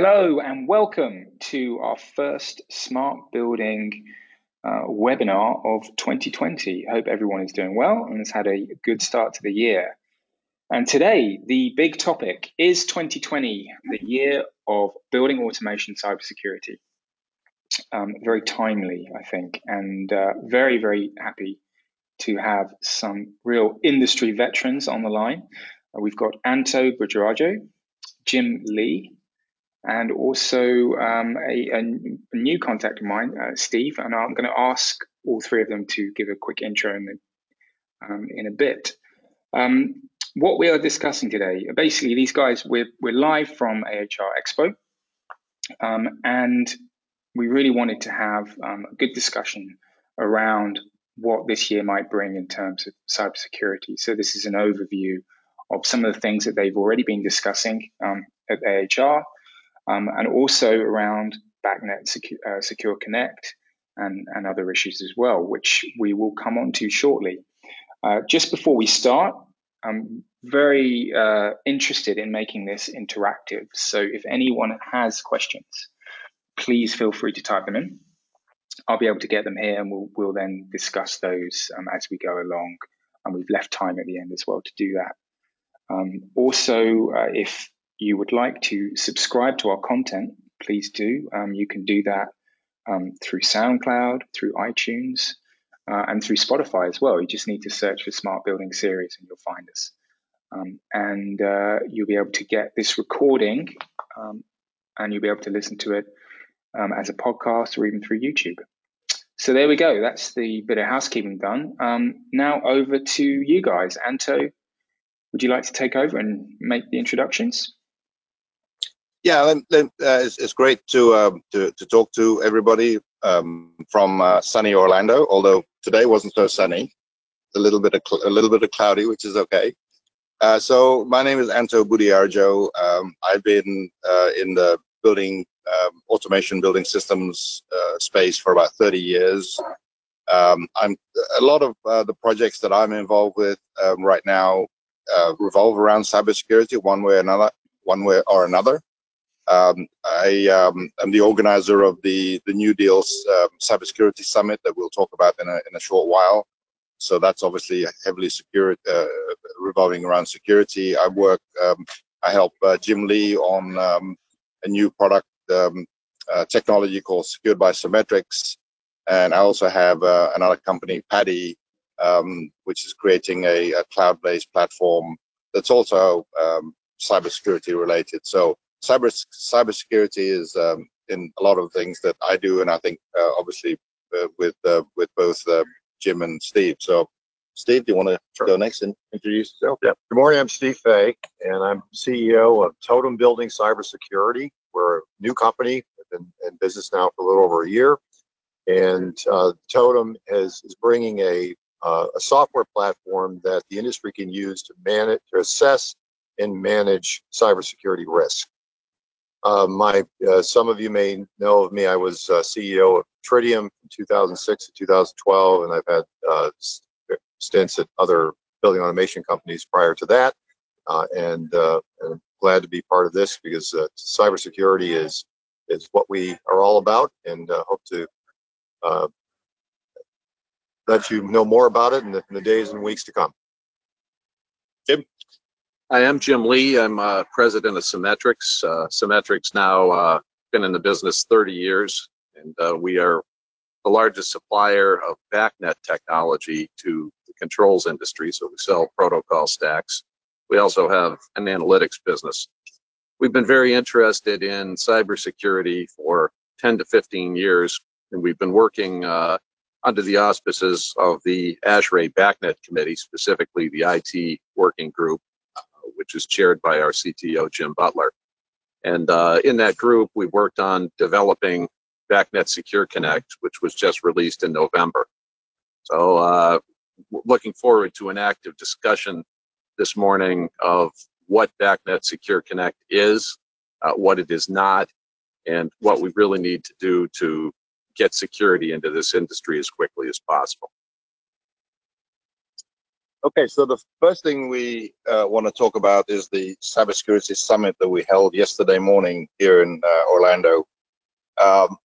Hello and welcome to our first Smart Building uh, webinar of 2020. Hope everyone is doing well and has had a good start to the year. And today, the big topic is 2020, the year of building automation cybersecurity. Um, very timely, I think, and uh, very, very happy to have some real industry veterans on the line. Uh, we've got Anto Budiardjo, Jim Lee, and also um, a, a, new contact of mine, uh, Steve. And I'm going to ask all three of them to give a quick intro in, the, um, in a bit. Um, what we are discussing today, basically, these guys, we're, we're live from AHR Expo, um, and we really wanted to have um, a good discussion around what this year might bring in terms of cybersecurity. So, this is an overview of some of the things that they've already been discussing um, at AHR um, and also around BACnet Secure, uh, Secure Connect and, and other issues as well, which we will come on to shortly. Uh, just before we start, I'm very uh, interested in making this interactive. So if anyone has questions, please feel free to type them in. I'll be able to get them here and we'll, we'll then discuss those um, as we go along. And we've left time at the end as well to do that. Um, also, uh, if you would like to subscribe to our content, please do. Um, you can do that um, through SoundCloud, through iTunes, uh, and through Spotify as well. You just need to search for Smart Building Series and you'll find us. Um, and uh, you'll be able to get this recording um, and you'll be able to listen to it um, as a podcast or even through YouTube. So there we go. That's the bit of housekeeping done. Um, now over to you guys. Anto, would you like to take over and make the introductions? Yeah, uh, it's, great to, uh, to, to talk to everybody um, from uh, sunny Orlando. Although today wasn't so sunny, a little bit of a little bit of cloudy, which is okay. Uh, so my name is Anto Budiardjo. Um, I've been uh, in the building um, automation, building systems uh, space for about 30 years. Um, I'm a lot of the projects that I'm involved with um, right now revolve around cybersecurity, one way or another, one way or another. Um, I am um, the organizer of the the New Deals um, Cybersecurity Summit that we'll talk about in a in a short while. So that's obviously heavily secure, uh, revolving around security. I work, um, I help uh, Jim Lee on um, a new product um, uh, technology called Secured by Cimetrics, and I also have uh, another company, PADI, which is creating a, a cloud-based platform that's also cybersecurity related. So cyber cybersecurity is um, in a lot of things that I do, and I think uh, obviously uh, with uh, with both uh, Jim and Steve. So, Steve, do you want to sure. go next and introduce yourself? Yeah. Good morning. I'm Steve Fey, and I'm CEO of Totem Building Cybersecurity. We're a new company, been in business now for a little over a year, and uh, Totem is is bringing a uh, a software platform that the industry can use to manage, to assess, and manage cybersecurity risk. Uh, my uh, some of you may know of me. I was uh, CEO of Tridium from 2006 to 2012, and I've had uh, stints at other building automation companies prior to that. Uh, and, uh, and, I'm glad to be part of this because cybersecurity is is what we are all about, and hope to let you know more about it in the, in the days and weeks to come. Jim. I am Jim Lee. I'm uh, president of Cimetrics. Uh, Cimetrics now uh, been in the business 30 years, and uh, we are the largest supplier of BACnet technology to the controls industry. So we sell protocol stacks. We also have an analytics business. We've been very interested in cybersecurity for 10 to 15 years, and we've been working uh, under the auspices of the ASHRAE BACnet Committee, specifically the IT Working Group, which is chaired by our CTO, Jim Butler. And uh, in that group, we worked on developing BACnet Secure Connect, which was just released in November. So uh, looking forward to an active discussion this morning of what BACnet Secure Connect is, uh, what it is not, and what we really need to do to get security into this industry as quickly as possible. Okay, so the first thing we uh, want to talk about is the cybersecurity summit that we held yesterday morning here in uh, Orlando. Um,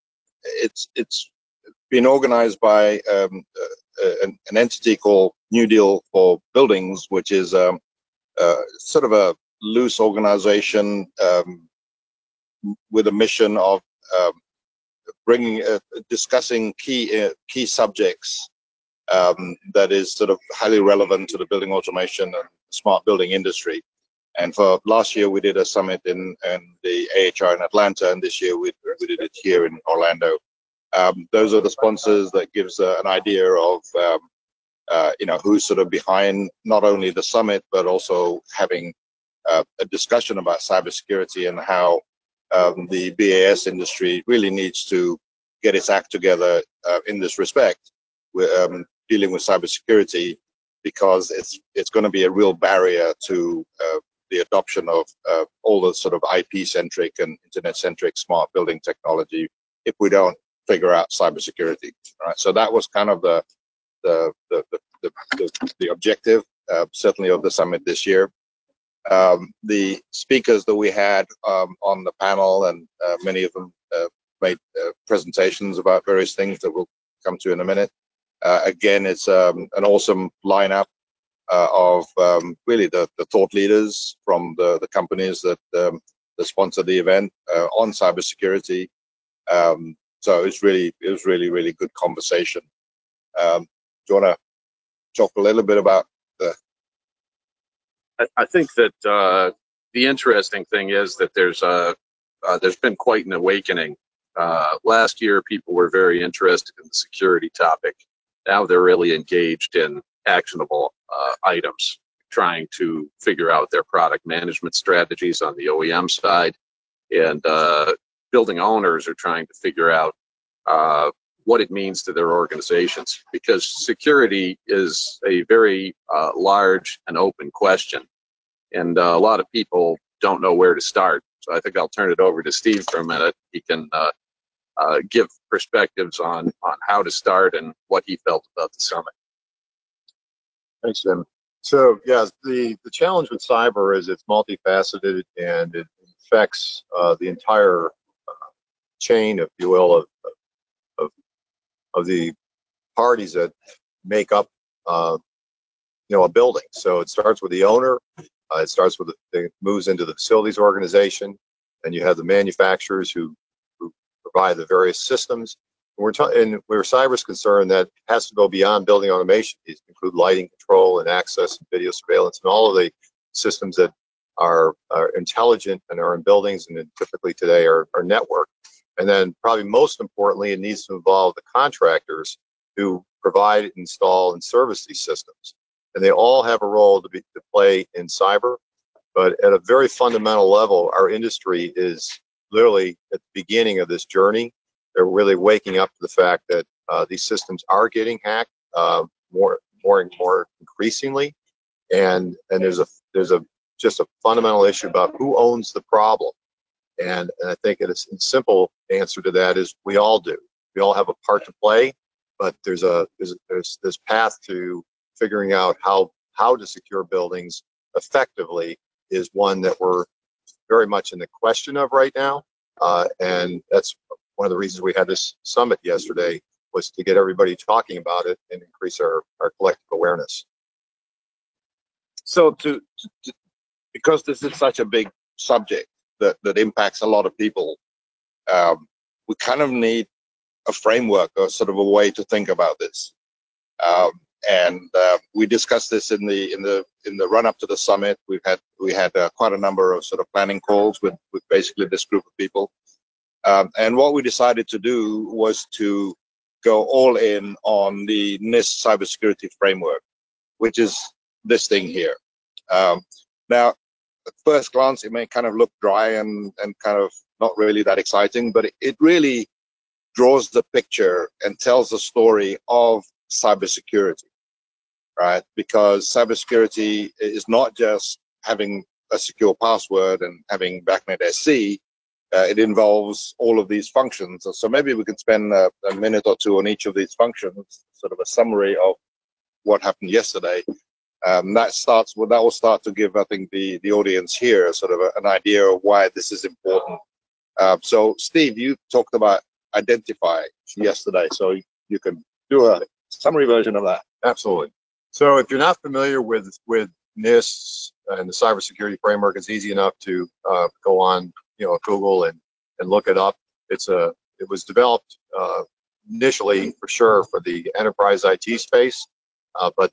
it's it's been organized by um, uh, an, an, entity called New Deal for Buildings, which is um, uh, sort of a loose organization um, with a mission of um, bringing uh, discussing key uh, key subjects um, that is sort of highly relevant to the building automation and smart building industry. And for last year, we did a summit in, in the AHR in Atlanta, and this year we, we did it here in Orlando. Um, those are the sponsors that gives uh, an idea of um, uh, you know who's sort of behind not only the summit but also having uh, a discussion about cybersecurity and how um, the BAS industry really needs to get its act together uh, in this respect. We're um, dealing with cybersecurity because it's it's going to be a real barrier to uh, the adoption of uh, all the sort of IP-centric and internet-centric smart building technology if we don't figure out cybersecurity. Right. So that was kind of the the the the, the, the objective, uh, certainly of the summit this year. Um, the speakers that we had um, on the panel, and uh, many of them uh, made uh, presentations about various things that we'll come to in a minute. Uh, again, it's um, an awesome lineup uh, of um, really the, the thought leaders from the, the companies that, um, that sponsor the event on cybersecurity. Um, so it's really it was really really good conversation. Um, do you want to talk a little bit about the? I, I think that uh, the interesting thing is that there's a uh, there's been quite an awakening. Uh, last year, people were very interested in the security topic. Now they're really engaged in actionable uh, items, trying to figure out their product management strategies on the OEM side, and uh, building owners are trying to figure out uh, what it means to their organizations because security is a very uh, large and open question. And uh, a lot of people don't know where to start. So i think i'll turn it over to steve for a minute. He can uh, uh, give perspectives on on how to start and what he felt about the summit thanks jim so yeah the the challenge with cyber is it's multifaceted and it affects uh, the entire chain if you will of of the parties that make up uh, you know a building. So it starts with the owner. Uh, it starts with the, it moves into the facilities organization, and you have the manufacturers who, provide the various systems. And we're talking, and where cyber is concerned, that has to go beyond building automation. These include lighting control and access, and video surveillance, and all of the systems that are, are intelligent and are in buildings, and typically today are, are networked. And then probably most importantly, it needs to involve the contractors who provide, install, and service these systems. And they all have a role to, be, to play in cyber. But at a very fundamental level, our industry is literally at the beginning of this journey. They're really waking up to the fact that uh, these systems are getting hacked uh, more, more and more increasingly, and and there's a there's a just a fundamental issue about who owns the problem. And, and I think a simple answer to that is we all do. We all have a part to play, but there's a there's there's this path to figuring out how how to secure buildings effectively is one that we're very much in the question of right now. Uh, and that's one of the reasons we had this summit yesterday was to get everybody talking about it and increase our, our collective awareness. So to, to because this is such a big subject, that, that impacts a lot of people, um, we kind of need a framework or sort of a way to think about this. Um, and uh, we discussed this in the in the in the run up to the summit. We've had we had uh, quite a number of sort of planning calls with with basically this group of people. Um, and what we decided to do was to go all in on the NIST cybersecurity framework, which is this thing here. Um, now, at first glance, it may kind of look dry and, and kind of not really that exciting, but it, it really draws the picture and tells the story of cybersecurity, right? Because cybersecurity is not just having a secure password and having BACnet SC. Uh, it involves all of these functions. So maybe we could spend a, a, minute or two on each of these functions, sort of a summary of what happened yesterday. Um, that starts well, that will start to give, I think, the the audience here sort of a, an idea of why this is important. Uh, so, Steve, you talked about identify yesterday, so you can do a summary version of that. Absolutely. So, if you're not familiar with with NIST and the cybersecurity framework, it's easy enough to uh, go on, you know, Google and and look it up. It's a it was developed uh, initially for sure for the enterprise IT space, uh, but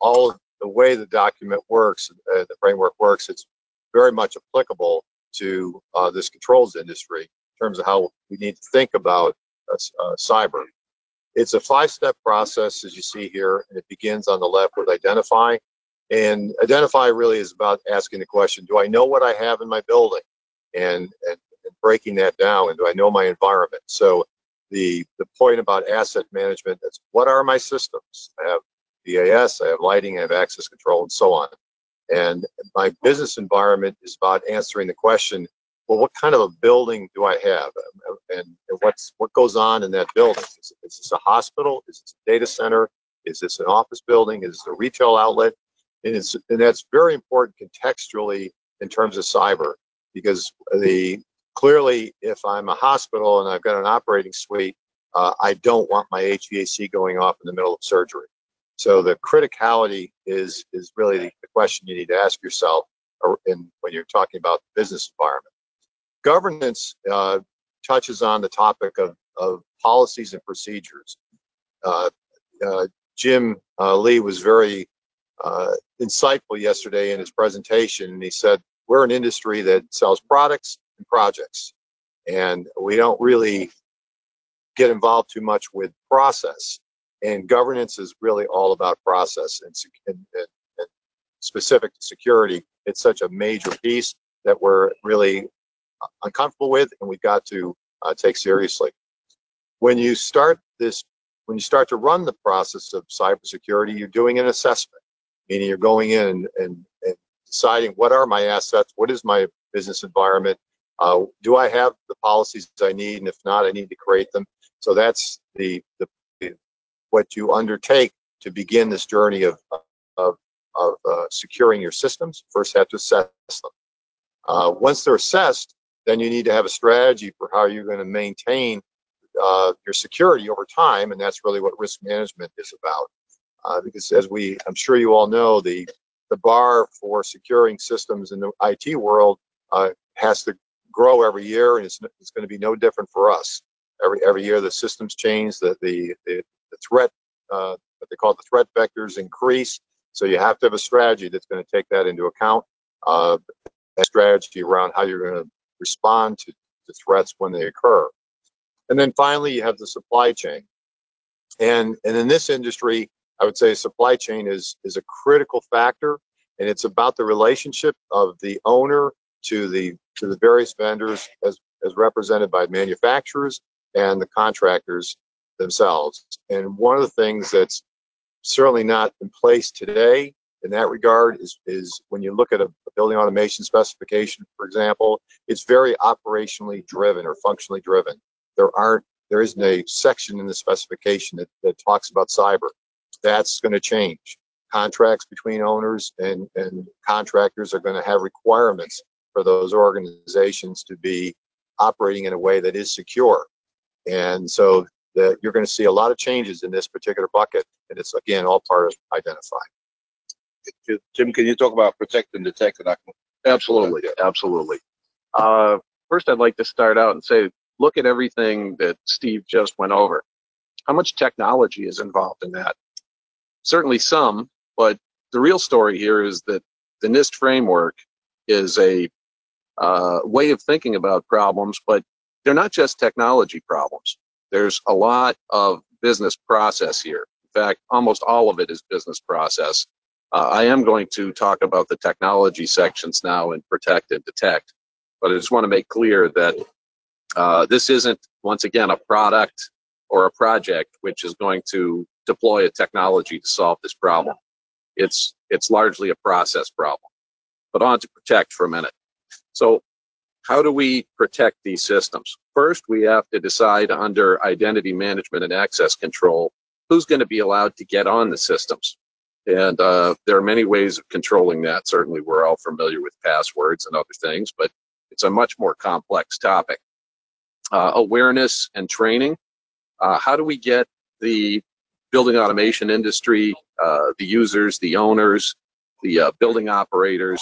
all the way the document works, uh, the framework works, it's very much applicable to uh, this controls industry in terms of how we need to think about uh, cyber. It's a five-step process, as you see here, and it begins on the left with identify. And identify really is about asking the question, do I know what I have in my building? And, and, and breaking that down, and do I know my environment? So the, the point about asset management is what are my systems? I have BAS, I have lighting, I have access control, and so on. And my business environment is about answering the question, well, what kind of a building do I have? Um, um, and, and what's what goes on in that building? Is, is this a hospital? Is this a data center? Is this an office building? Is this a retail outlet? And, it's, and that's very important contextually in terms of cyber, because the clearly, if I'm a hospital and I've got an operating suite, uh, I don't want my HVAC going off in the middle of surgery. So the criticality is is really the, question you need to ask yourself uh, in, when you're talking about the business environment. Governance uh, touches on the topic of, of policies and procedures. Uh, uh, Jim uh, Lee was very uh, insightful yesterday in his presentation, and he said, we're an industry that sells products and projects, and we don't really get involved too much with process and governance is really all about process and, and, and, and, specific to security. It's such a major piece that we're really uncomfortable with and we've got to uh, take seriously. When you start this, when you start to run the process of cybersecurity, you're doing an assessment, meaning you're going in and, and deciding what are my assets, what is my business environment, uh, do I have the policies I need, and if not, I need to create them. So that's the, the what you undertake to begin this journey of, of, of uh, securing your systems, first have to assess them. Uh, once they're assessed, then you need to have a strategy for how you're going to maintain uh, your security over time, and that's really what risk management is about. Uh, because as we, I'm sure you all know, the the bar for securing systems in the IT world uh, has to grow every year, and it's, it's going to be no different for us. Every every year, the systems change, the the, the the threat, uh, what they call the threat vectors increase. So you have to have a strategy that's going to take that into account. Uh, a strategy around how you're going to respond to, to threats when they occur. And then finally, you have the supply chain. And, and in this industry, I would say supply chain is, is a critical factor, and it's about the relationship of the owner to the to the various vendors as, as represented by manufacturers and the contractors themselves. And one of the things that's certainly not in place today in that regard is, is when you look at a, building automation specification, for example, it's very operationally driven or functionally driven. There aren't there isn't a section in the specification that, that talks about cyber. That's going to change. Contracts between owners and, and contractors are going to have requirements for those organizations to be operating in a way that is secure. And so that you're going to see a lot of changes in this particular bucket, and it's again all part of identify. Jim, can you talk about protect and detect? And absolutely, absolutely. Uh, first, I'd like to start out and say, look at everything that Steve just went over. How much technology is involved in that? Certainly some, but the real story here is that the NIST framework is a uh, way of thinking about problems, but they're not just technology problems. There's a lot of business process here. In fact, almost all of it is business process. Uh, I am going to talk about the technology sections now in protect and detect, but I just want to make clear that uh, this isn't, once again, a product or a project which is going to deploy a technology to solve this problem. It's, it's largely a process problem. But on to protect for a minute. So how do we protect these systems? First, we have to decide under identity management and access control who's going to be allowed to get on the systems. And uh, there are many ways of controlling that. Certainly, we're all familiar with passwords and other things, but it's a much more complex topic. Uh, awareness and training. Uh, how do we get the building automation industry, uh, the users, the owners, the uh, building operators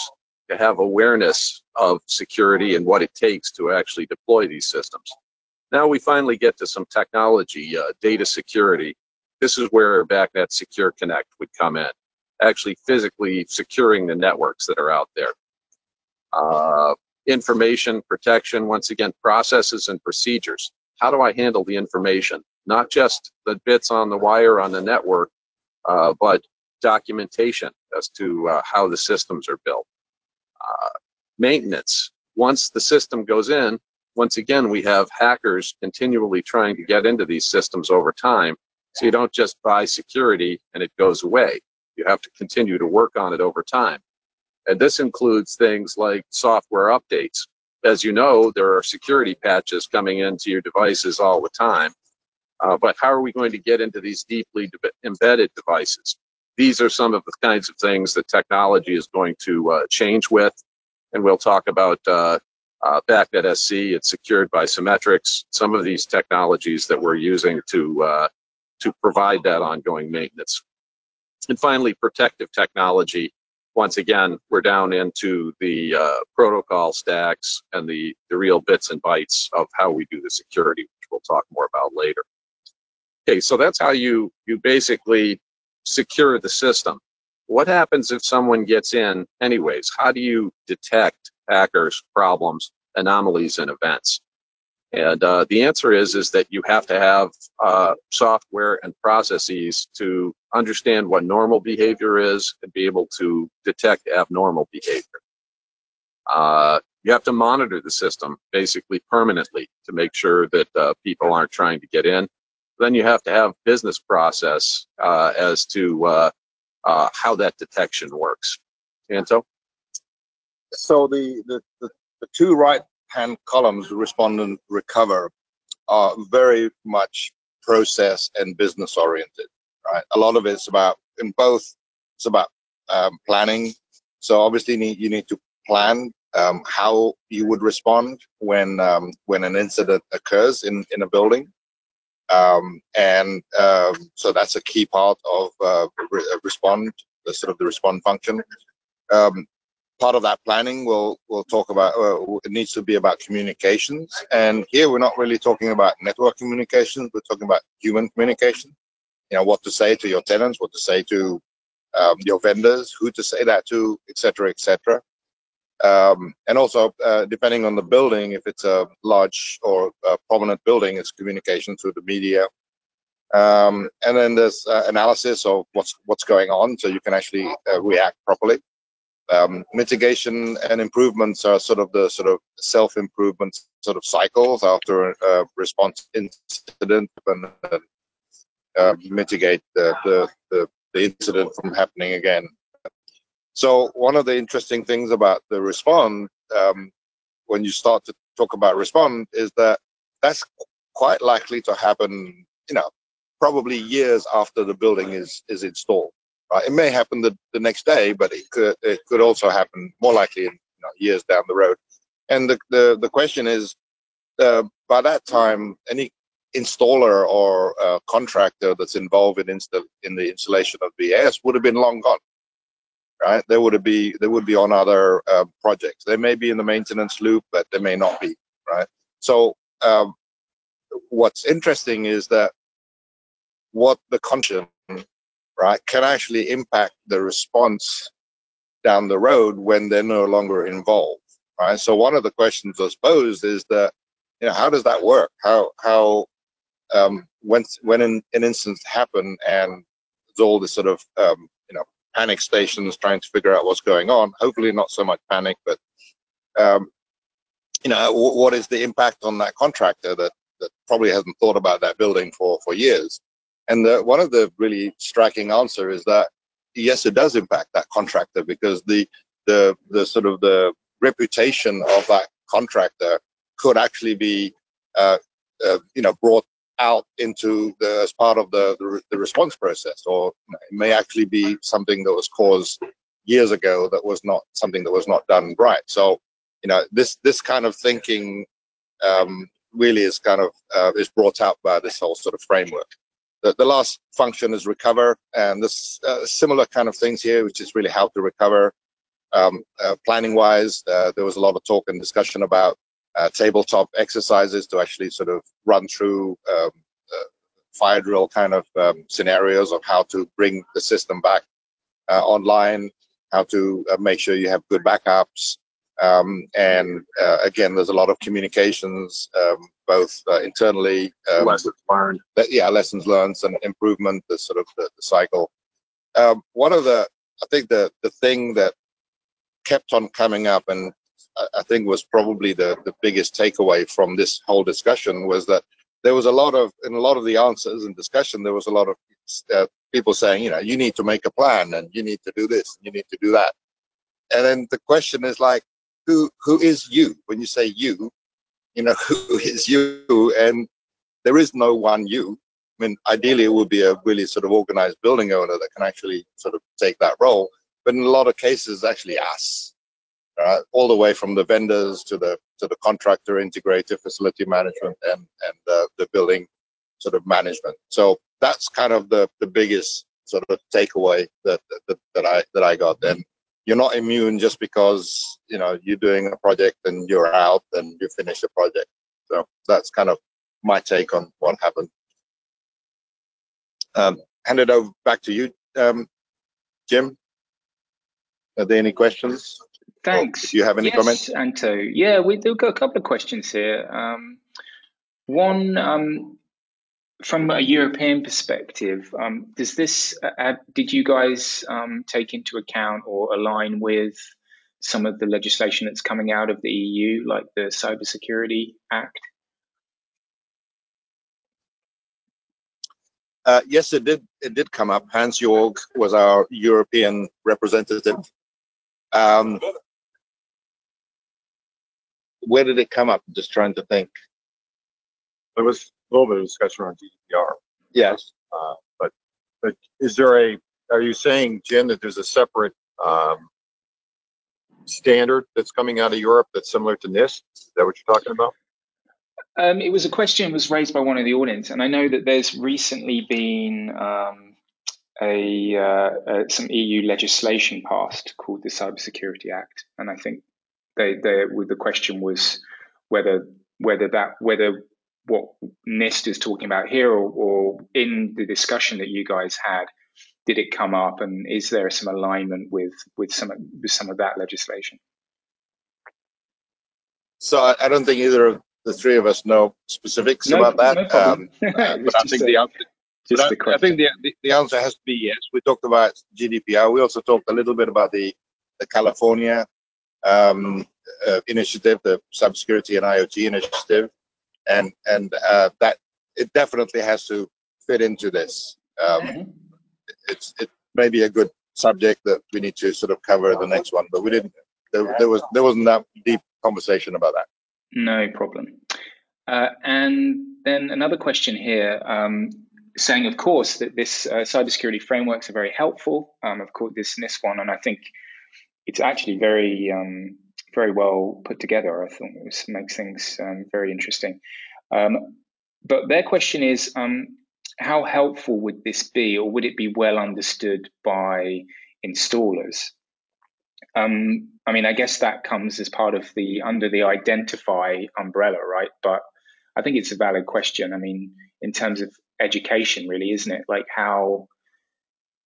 to have awareness of security and what it takes to actually deploy these systems? Now we finally get to some technology, uh, data security. This is where BACnet Secure Connect would come in, actually physically securing the networks that are out there. Uh, information protection, once again, processes and procedures. How do I handle the information? Not just the bits on the wire on the network, uh, but documentation as to uh, how the systems are built. Uh, maintenance. Once the system goes in, once again, we have hackers continually trying to get into these systems over time. So you don't just buy security and it goes away. You have to continue to work on it over time. And this includes things like software updates. As you know, there are security patches coming into your devices all the time. Uh, but how are we going to get into these deeply embedded devices? These are some of the kinds of things that technology is going to uh, change with. And we'll talk about uh, uh, BACnet SC, it's secured by Cimetrics, some of these technologies that we're using to, uh, to provide that ongoing maintenance. And finally, protective technology. Once again, we're down into the uh, protocol stacks and the, the real bits and bytes of how we do the security, which we'll talk more about later. Okay, so that's how you, you basically secure the system. What happens if someone gets in anyways? How do you detect hackers, problems, anomalies, and events? And uh, the answer is is that you have to have uh, software and processes to understand what normal behavior is and be able to detect abnormal behavior. Uh, you have to monitor the system basically permanently to make sure that uh, people aren't trying to get in. Then you have to have business process uh, as to uh, how that detection works. Anto? So the, the, the, the two right hand columns, respond and recover, are very much process and business oriented, right? A lot of it's about, in both, it's about um, planning. So obviously you need, you need to plan um, how you would respond when um, when an incident occurs in, in a building. Um, and um, so that's a key part of uh, re respond, the sort of the respond function. Part of that planning we'll we'll talk about uh, it needs to be about communications. And here we're not really talking about network communications we're talking about human communication. You know what to say to your tenants what to say to um, your vendors who to say that to etc etc um, and also uh, depending on the building if it's a large or a prominent building it's communication through the media. Um, and then there's uh, analysis of what's what's going on so you can actually uh, react properly um, mitigation and improvements are sort of the sort of self-improvement sort of cycles after a response incident and uh, mitigate the, the, the, the incident from happening again. So one of the interesting things about the respond, um, when you start to talk about respond, is that that's quite likely to happen, you know, probably years after the building is is installed. Right? It may happen the, the next day, but it could it could also happen more likely in you know, years down the road. And the the, the question is, uh, by that time, any installer or uh, contractor that's involved in insta in the installation of BAS would have been long gone. Right? They would be they would be on other uh, projects. They may be in the maintenance loop, but they may not be. Right? So um, what's interesting is that what the conscience right, can actually impact the response down the road when they're no longer involved, right? So one of the questions that's posed is that, you know, how does that work? How how um, when when an, an instance happen and there's all this sort of um, you know panic stations trying to figure out what's going on. Hopefully not so much panic, but um, you know what is the impact on that contractor that that probably hasn't thought about that building for for years and the, one of the really striking answer is that yes, it does impact that contractor because the the the sort of the reputation of that contractor could actually be uh, uh, you know brought out into the as part of the, the, the response process, or it may actually be something that was caused years ago that was not something that was not done right. So, you know, this this kind of thinking um, really is kind of uh, is brought out by this whole sort of framework. The, the last function is recover, and this uh, similar kind of things here, which is really how to recover. Um, uh, planning wise, uh, there was a lot of talk and discussion about uh, tabletop exercises to actually sort of run through um, uh, fire drill kind of um, scenarios of how to bring the system back uh, online, how to make sure you have good backups. Um, and again, there's a lot of communications, um, both uh, internally. Um, lessons learned. Yeah, lessons learned and improvement, the sort of the, the cycle. Um, one of the, I think the, the thing that kept on coming up and I think was probably the, the biggest takeaway from this whole discussion was that there was a lot of in a lot of the answers and discussion there was a lot of uh, people saying you know you need to make a plan and you need to do this and you need to do that and then the question is like who who is you when you say you you know who is you and there is no one you. I mean ideally it would be a really sort of organized building owner that can actually sort of take that role but in a lot of cases actually us uh, all the way from the vendors to the to the contractor integrator facility management and and the building sort of management. So that's kind of the the biggest sort of takeaway that, that that i that i got then you're not immune just because you know you're doing a project and you're out and you finish the project so that's kind of my take on what happened um, hand it over back to you um, jim are there any questions Thanks. Do you have any yes, comments? Anto. Yeah, we, have got a couple of questions here. Um, one, um, from a European perspective, um, does this, uh, did you guys um, take into account or align with some of the legislation that's coming out of the EU, like the Cybersecurity Act? Uh, yes, it did. It did come up. Hans Jorg was our European representative. Um, where did it come up? I'm just trying to think. There was a little bit of discussion around GDPR. Yes. Uh, but but is there a? Are you saying, Jim, that there's a separate um, standard that's coming out of Europe that's similar to NIST? Is that what you're talking about? Um, it was a question was raised by one of the audience, and I know that there's recently been um, a uh, uh, some EU legislation passed called the Cybersecurity Act, and I think they, they, the question was whether whether that whether what NIST is talking about here or, or in the discussion that you guys had, did it come up, and is there some alignment with with some with some of that legislation? So I, don't think either of the three of us know specifics no, about that. No um, but I think a, the answer. I, I, think the, the, the answer has to be yes. We talked about GDPR. We also talked a little bit about the the California um, uh, initiative, the cybersecurity and IoT initiative, and and uh, that it definitely has to fit into this. Um, mm-hmm. it's it may be a good subject that we need to sort of cover the next one, but we didn't. There, there was there wasn't that deep conversation about that. No problem. Uh, and then another question here. Um, saying, of course, that this uh, cybersecurity frameworks are very helpful. Um, of course, this NIST one, and I think it's actually very um, very well put together. I think it makes things um, very interesting. Um, but their question is, um, how helpful would this be, or would it be well understood by installers? Um, I mean, I guess that comes as part of the under the identify umbrella, right? But I think it's a valid question. I mean, in terms of education, really, isn't it? Like, how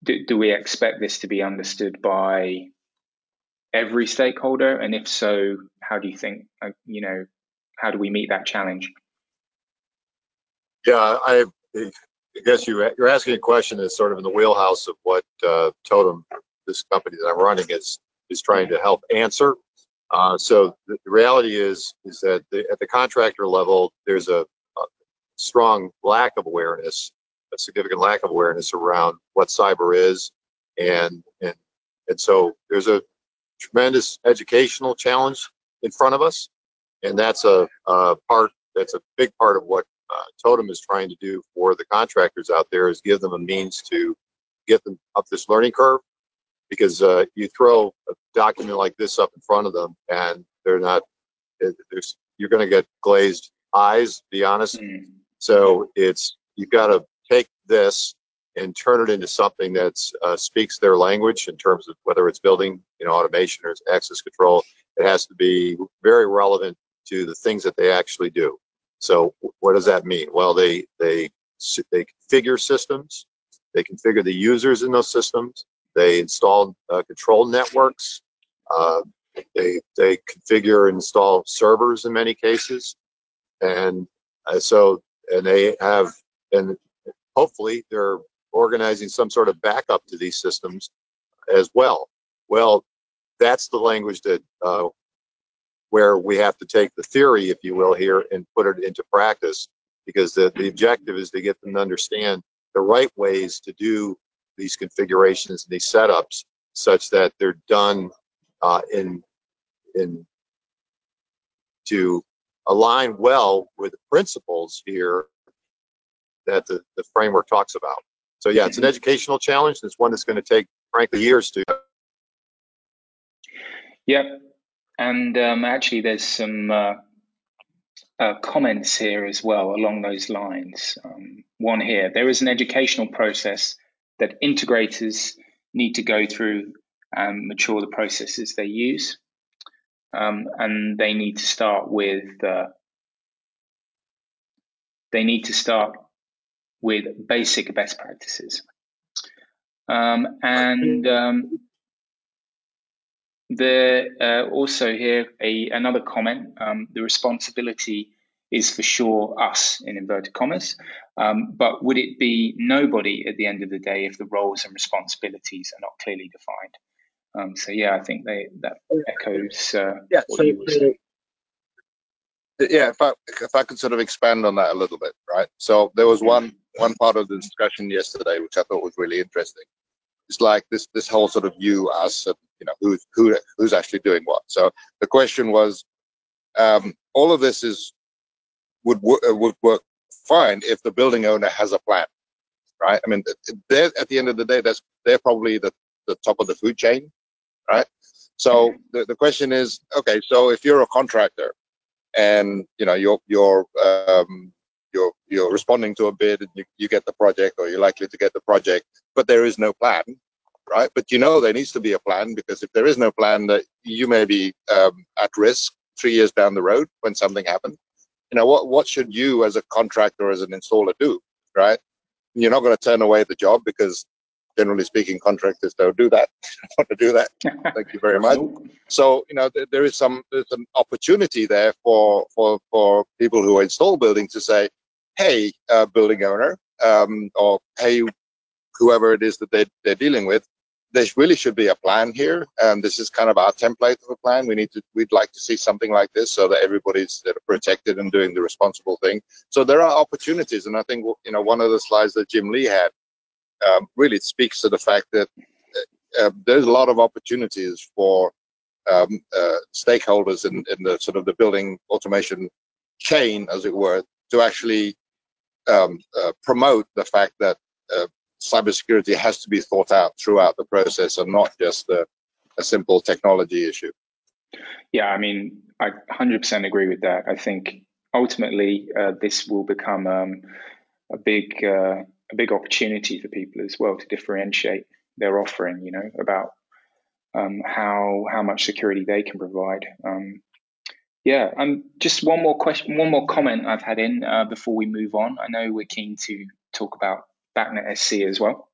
do, do we expect this to be understood by every stakeholder? And if so, how do you think, you know, how do we meet that challenge? Yeah, I, I guess you, you're asking a question that's sort of in the wheelhouse of what uh, Totem, this company that I'm running, is is trying to help answer. Uh, so the, the, reality is is that the, at the contractor level, there's a, a, strong lack of awareness, a significant lack of awareness around what cyber is, and and and so there's a tremendous educational challenge in front of us, and that's a, a part. That's a big part of what uh, Totem is trying to do for the contractors out there is give them a means to get them up this learning curve because uh, you throw a document like this up in front of them and they're not there's you're going to get glazed eyes to be honest mm. so it's you've got to take this and turn it into something that uh, speaks their language in terms of whether it's building you know automation or access control it has to be very relevant to the things that they actually do. So what does that mean? Well they they they configure systems they configure the users in those systems they install uh, control networks uh, they they configure and install servers in many cases and uh, so and they have and hopefully they're organizing some sort of backup to these systems as well. Well, that's the language that uh, where we have to take the theory, if you will, here and put it into practice because the, the objective is to get them to understand the right ways to do these configurations and these setups such that they're done uh, in in to align well with the principles here that the, the framework talks about. So yeah, it's an educational challenge. It's one that's going to take, frankly, years to. Yep, and um, actually, there's some uh, uh, comments here as well along those lines. Um, one here: there is an educational process that integrators need to go through and mature the processes they use, um, and they need to start with. Uh, they need to start with basic best practices. Um, and um, the uh, also here a another comment. Um, the responsibility is for sure us in inverted commas, um, but would it be nobody at the end of the day if the roles and responsibilities are not clearly defined? Um, so yeah, I think they that echoes uh, yeah, what so, you were saying yeah if i if i could sort of expand on that a little bit right so there was one one part of the discussion yesterday which i thought was really interesting it's like this this whole sort of you us and you know who's who who's actually doing what. So the question was um, all of this is would uh, would work fine if the building owner has a plan right? I mean they're at the end of the day that's they're probably the the top of the food chain right? So the, the question is okay so if you're a contractor and you know you're um, you're you're responding to a bid and you, you get the project or you're likely to get the project but there is no plan right but you know there needs to be a plan because if there is no plan that you may be um, at risk three years down the road when something happens you know what what should you as a contractor as an installer do right you're not going to turn away the job because generally speaking, contractors don't do that. want to do that. Thank you very much. So you know th there is some there's an opportunity there for for for people who install buildings to say, hey, uh, building owner, um, or hey, whoever it is that they they're dealing with, there really should be a plan here, and this is kind of our template of a plan. We need to we'd like to see something like this so that everybody's protected and doing the responsible thing. So there are opportunities, and I think you know one of the slides that Jim Lee had um, really speaks to the fact that uh, there's a lot of opportunities for um, uh, stakeholders in, in the sort of the building automation chain, as it were, to actually um, uh, promote the fact that uh, cybersecurity has to be thought out throughout the process and not just a, a simple technology issue. Yeah, I mean, I 100% agree with that. I think ultimately uh, this will become um, a big uh, a big opportunity for people as well to differentiate their offering. You know about um, how how much security they can provide. Um, yeah, um, just one more question, one more comment I've had in uh, before we move on. I know we're keen to talk about BACnet SC as well.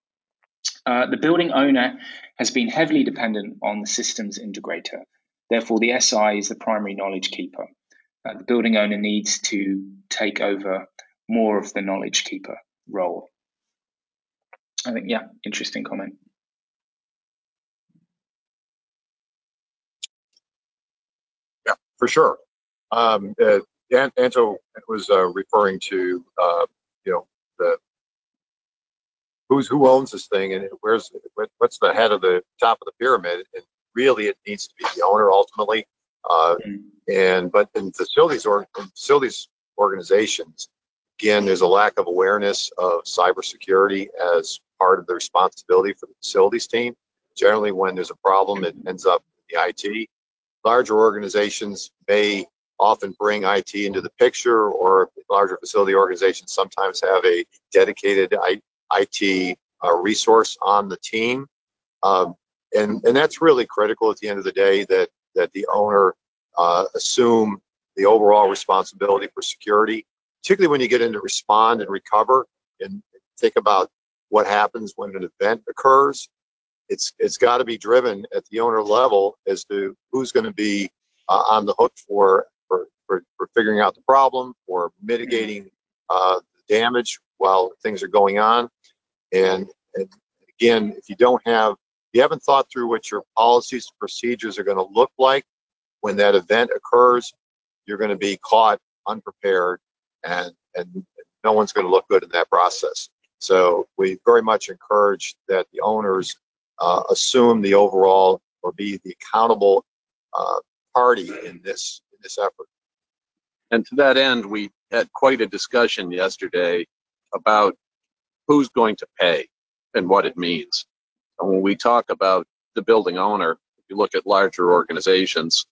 Uh, the building owner has been heavily dependent on the systems integrator. Therefore, the SI is the primary knowledge keeper. Uh, the building owner needs to take over more of the knowledge keeper role. I think, yeah, interesting comment. For sure. Um, uh, Anto was uh, referring to, uh, you know, the who's who owns this thing and where's what's the head of the top of the pyramid, and really it needs to be the owner ultimately. Uh, mm-hmm. And but in facilities or in facilities organizations, again, there's a lack of awareness of cybersecurity as part of the responsibility for the facilities team. Generally, when there's a problem, it ends up in the IT. Larger organizations may often bring IT into the picture, or larger facility organizations sometimes have a dedicated IT uh, resource on the team. Um, and, and that's really critical at the end of the day that, that the owner uh, assume the overall responsibility for security, particularly when you get into respond and recover and think about what happens when an event occurs. It's it's got to be driven at the owner level as to who's going to be uh, on the hook for, for for for figuring out the problem, or mitigating uh, damage while things are going on, and, and again, if you don't have you haven't thought through what your policies and procedures are going to look like when that event occurs, you're going to be caught unprepared and, and no one's going to look good in that process. So we very much encourage that the owners uh, assume the overall or be the accountable uh, party in this in this effort. And to that end, we had quite a discussion yesterday about who's going to pay and what it means. And when we talk about the building owner, if you look at larger organizations,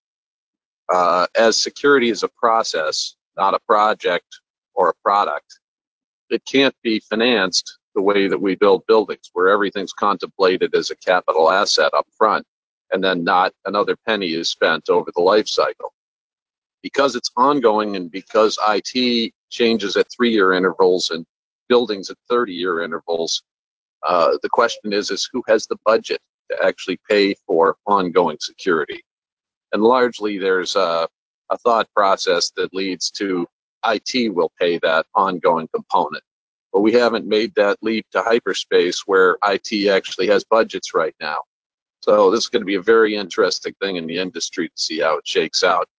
uh, as security is a process, not a project or a product, it can't be financed the way that we build buildings, where everything's contemplated as a capital asset up front, and then not another penny is spent over the life cycle. Because it's ongoing and because IT changes at three year intervals and buildings at 30 year intervals, uh, the question is, is who has the budget to actually pay for ongoing security? And largely there's a, a thought process that leads to IT will pay that ongoing component. But we haven't made that leap to hyperspace where IT actually has budgets right now. So this is going to be a very interesting thing in the industry to see how it shakes out.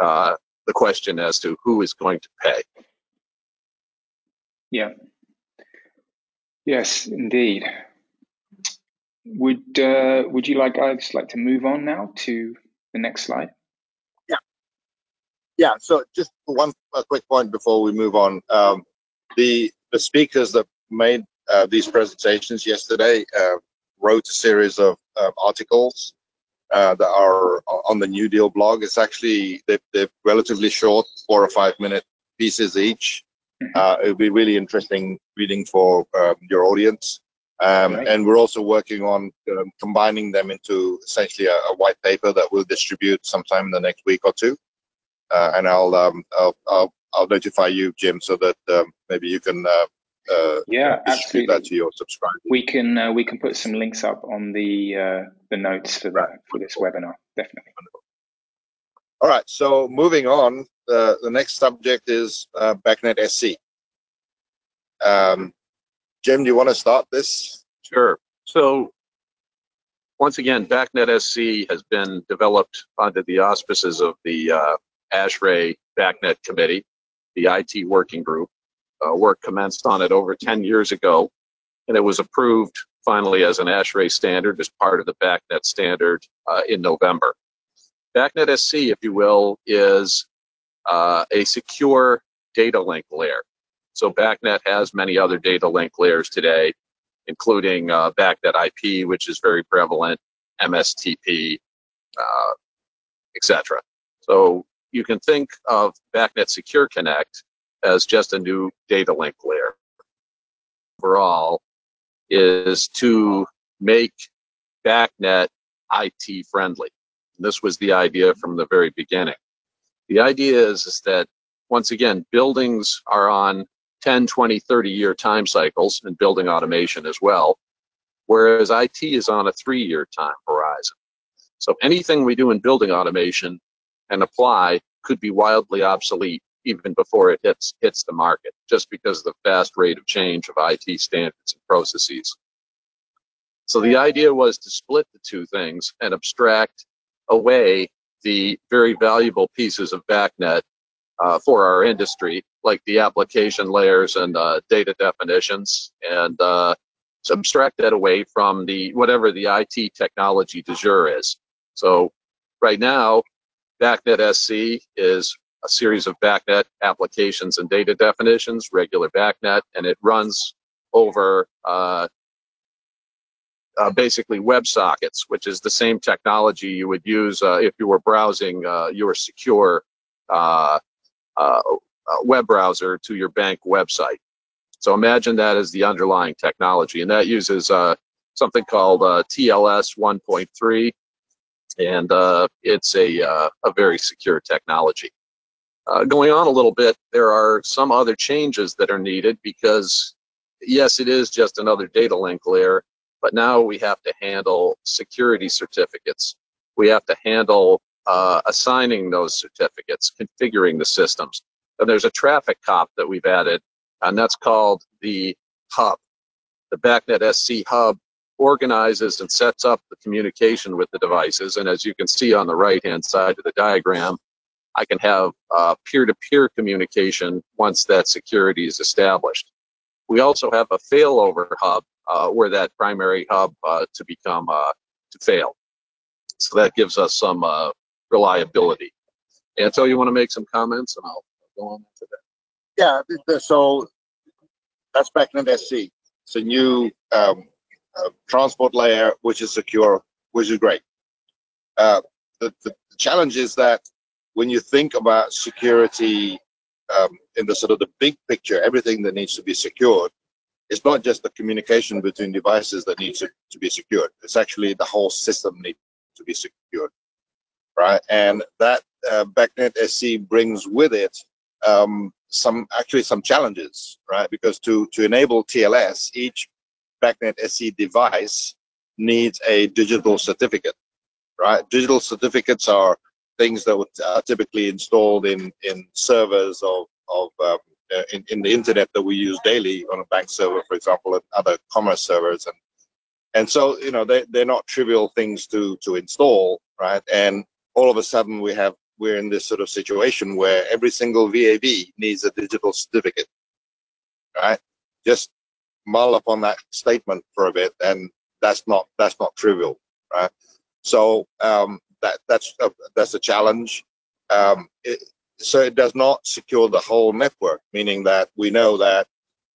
Uh, the question as to who is going to pay. Yeah, Yes, indeed. Would uh, would you like I'd just like to move on now to the next slide? Yeah, yeah. So just one a quick point before we move on. Um, the the speakers that made uh, these presentations yesterday uh, wrote a series of articles uh, that are on the New Deal blog. It's actually they're, they're relatively short, four or five minute pieces each. Mm-hmm. Uh, it would be really interesting reading for um, your audience. Um, right. And we're also working on um, combining them into essentially a, a, white paper that we'll distribute sometime in the next week or two. Uh, and I'll, um, I'll, I'll I'll notify you, Jim, so that um, maybe you can uh, uh, yeah distribute absolutely. that to your subscribers. We can uh, we can put some links up on the uh, the notes for that for this webinar. Definitely. All right. So moving on, the, the next subject is uh, BACnet SC. Um, Jim, do you want to start this? Sure. So once again, BACnet SC has been developed under the auspices of the uh, ASHRAE BACnet Committee, the IT working group. Uh, work commenced on it over 10 years ago, and it was approved finally as an ASHRAE standard as part of the BACnet standard uh, in November. BACnet SC, if you will, is uh, a secure data link layer. So BACnet has many other data link layers today, including uh, BACnet IP, which is very prevalent, MSTP, uh, etc. So you can think of BACnet Secure Connect as just a new data link layer. Overall, is to make BACnet IT friendly. This was the idea from the very beginning. The idea is, is that once again, buildings are on 10, 20, 30 year time cycles and building automation as well, whereas IT is on a three year time horizon. So anything we do in building automation and apply could be wildly obsolete even before it hits hits the market, just because of the fast rate of change of IT standards and processes. So the idea was to split the two things and abstract away the very valuable pieces of BACnet uh, for our industry, like the application layers and uh, data definitions, and uh, subtract that away from the whatever the IT technology du jour is. So right now, BACnet SC is a series of BACnet applications and data definitions, regular BACnet, and it runs over uh, uh, basically WebSockets, which is the same technology you would use uh, if you were browsing uh, your secure uh, uh, web browser to your bank website. So imagine that as the underlying technology, and that uses something called TLS 1.3, and uh, it's a, uh, a very secure technology. Uh, going on a little bit, there are some other changes that are needed because yes, it is just another data link layer, but now we have to handle security certificates. We have to handle uh, assigning those certificates, configuring the systems. And there's a traffic cop that we've added, and that's called the hub. The BACnet SC hub organizes and sets up the communication with the devices. And as you can see on the right-hand side of the diagram, I can have uh, peer-to-peer -peer communication once that security is established. We also have a failover hub uh, where that primary hub uh, to become uh, to fail. So that gives us some uh, reliability. Anto, you want to make some comments, and I'll go on to that. Yeah. So that's BACnet SC. It's a new um, uh, transport layer which is secure, which is great. Uh, the, the challenge is that when you think about security um, in the sort of the big picture, everything that needs to be secured, it's not just the communication between devices that needs to, to be secured. It's actually the whole system needs to be secured, right? And that uh, BACnet SC brings with it um, some actually some challenges, right? Because to to enable TLS, each BACnet SC device needs a digital certificate, right? Digital certificates are things that are typically installed in in servers of of um, uh, in, in the internet that we use daily on a bank server, for example, and other commerce servers. And and so, you know, they, they're not trivial things to to install, right? And all of a sudden we have we're in this sort of situation where every single VAV needs a digital certificate, right? Just mull upon that statement for a bit, and that's not that's not trivial, right? So um, that that's a, that's a challenge. Um, it, so it does not secure the whole network, meaning that we know that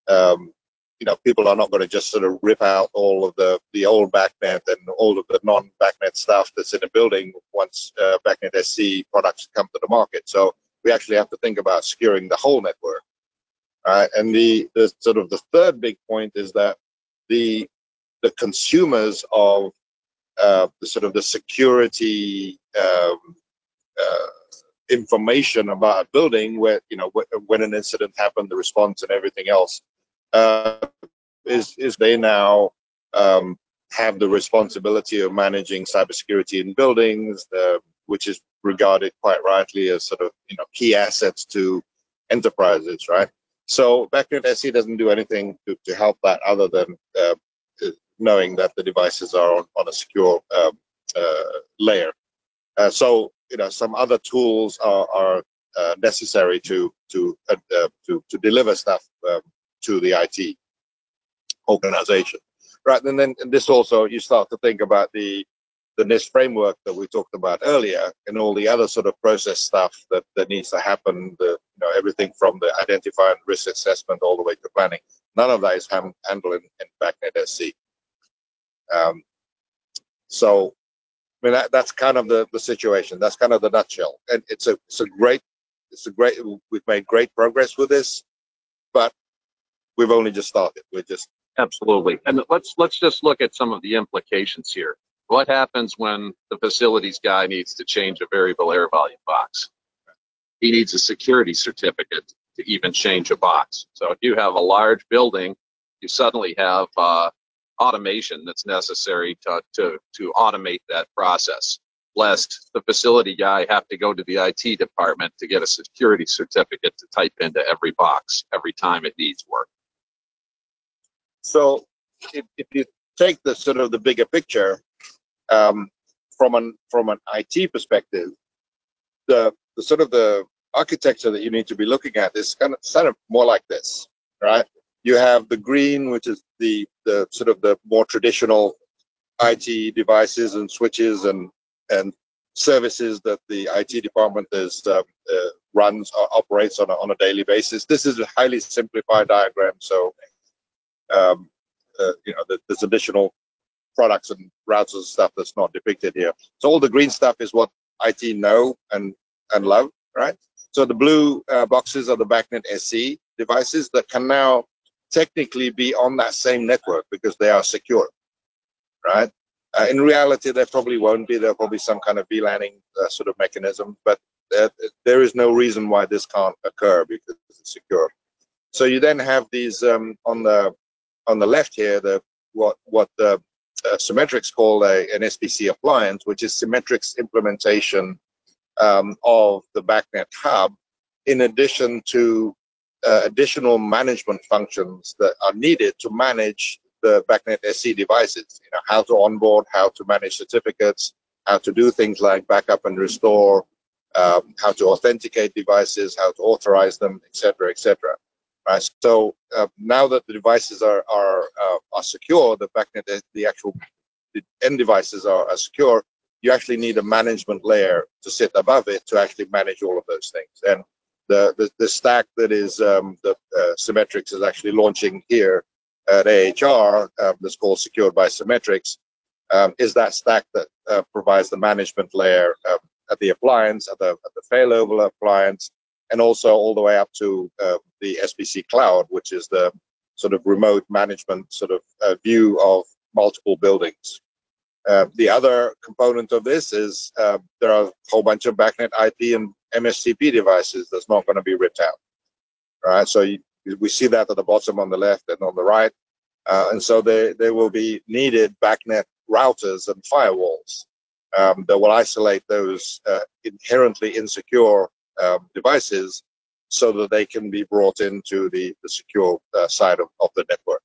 um, you know people are not going to just sort of rip out all of the the old BACnet and all of the non BACnet stuff that's in a building once uh, BACnet SC products come to the market. So we actually have to think about securing the whole network. Right? And the, the sort of the third big point is that the the consumers of uh, the sort of the security um, uh, information about a building where you know when an incident happened the response and everything else uh, is is they now um, have the responsibility of managing cybersecurity in buildings the, which is regarded quite rightly as sort of you know key assets to enterprises right so BACnet SC doesn't do anything to, to help that other than uh, knowing that the devices are on, on a secure um, uh, layer uh, so you know some other tools are, are uh, necessary to to uh, uh to to deliver stuff um, to the IT organization, right? And then and this also you start to think about the the NIST framework that we talked about earlier, and all the other sort of process stuff that that needs to happen. The you know everything from the identify and risk assessment all the way to planning. None of that is handled in, in BACnet SC. Um, so I mean, that, that's kind of the, the situation. That's kind of the nutshell. And it's a it's a great it's a great we've made great progress with this, but we've only just started. We're just absolutely. And let's let's just look at some of the implications here. What happens when the facilities guy needs to change a variable air volume box? He needs a security certificate to even change a box. So if you have a large building, you suddenly have uh, automation that's necessary to, to, to automate that process, lest the facility guy have to go to the IT department to get a security certificate to type into every box every time it needs work. So if, if you take the sort of the bigger picture um, from an from an IT perspective, the, the sort of the architecture that you need to be looking at is kind of kind of more like this, right? You have the green, which is the, the sort of the more traditional IT devices and switches and, and services that the IT department is uh, uh, runs or operates on a, on a daily basis. This is a highly simplified diagram, so um, uh, you know there's additional products and routers and stuff that's not depicted here. So all the green stuff is what IT know and and love, right? So the blue uh, boxes are the BACnet SC devices that can now technically be on that same network because they are secure, right? Uh, in reality, there probably won't be. There'll probably some kind of VLANing uh, sort of mechanism, but uh, there is no reason why this can't occur because it's secure. So you then have these um, on the on the left here, the what what the uh, Cimetrics call a, an SBC appliance, which is Cimetrics implementation um, of the BACnet hub, in addition to uh, additional management functions that are needed to manage the BACnet SC devices. You know, how to onboard, how to manage certificates, how to do things like backup and restore, um, how to authenticate devices, how to authorize them, etc., etc. Right. So uh, now that the devices are are uh, are secure, the fact that the actual the end devices are, are secure. You actually need a management layer to sit above it to actually manage all of those things. And the the, the stack that is um, the uh, Cimetrics is actually launching here at AHR um, that's called Secured by Cimetrics um, is that stack that uh, provides the management layer um, at the appliance, at the, at the failover appliance, and also all the way up to uh, the SBC cloud, which is the sort of remote management sort of uh, view of multiple buildings. Uh, the other component of this is uh, there are a whole bunch of BACnet IP and MSTP devices that's not going to be ripped out. Right, so you, we see that at the bottom on the left and on the right, uh, and so there there will be needed BACnet routers and firewalls um, that will isolate those uh, inherently insecure um, devices so that they can be brought into the, the secure uh, side of, of the network.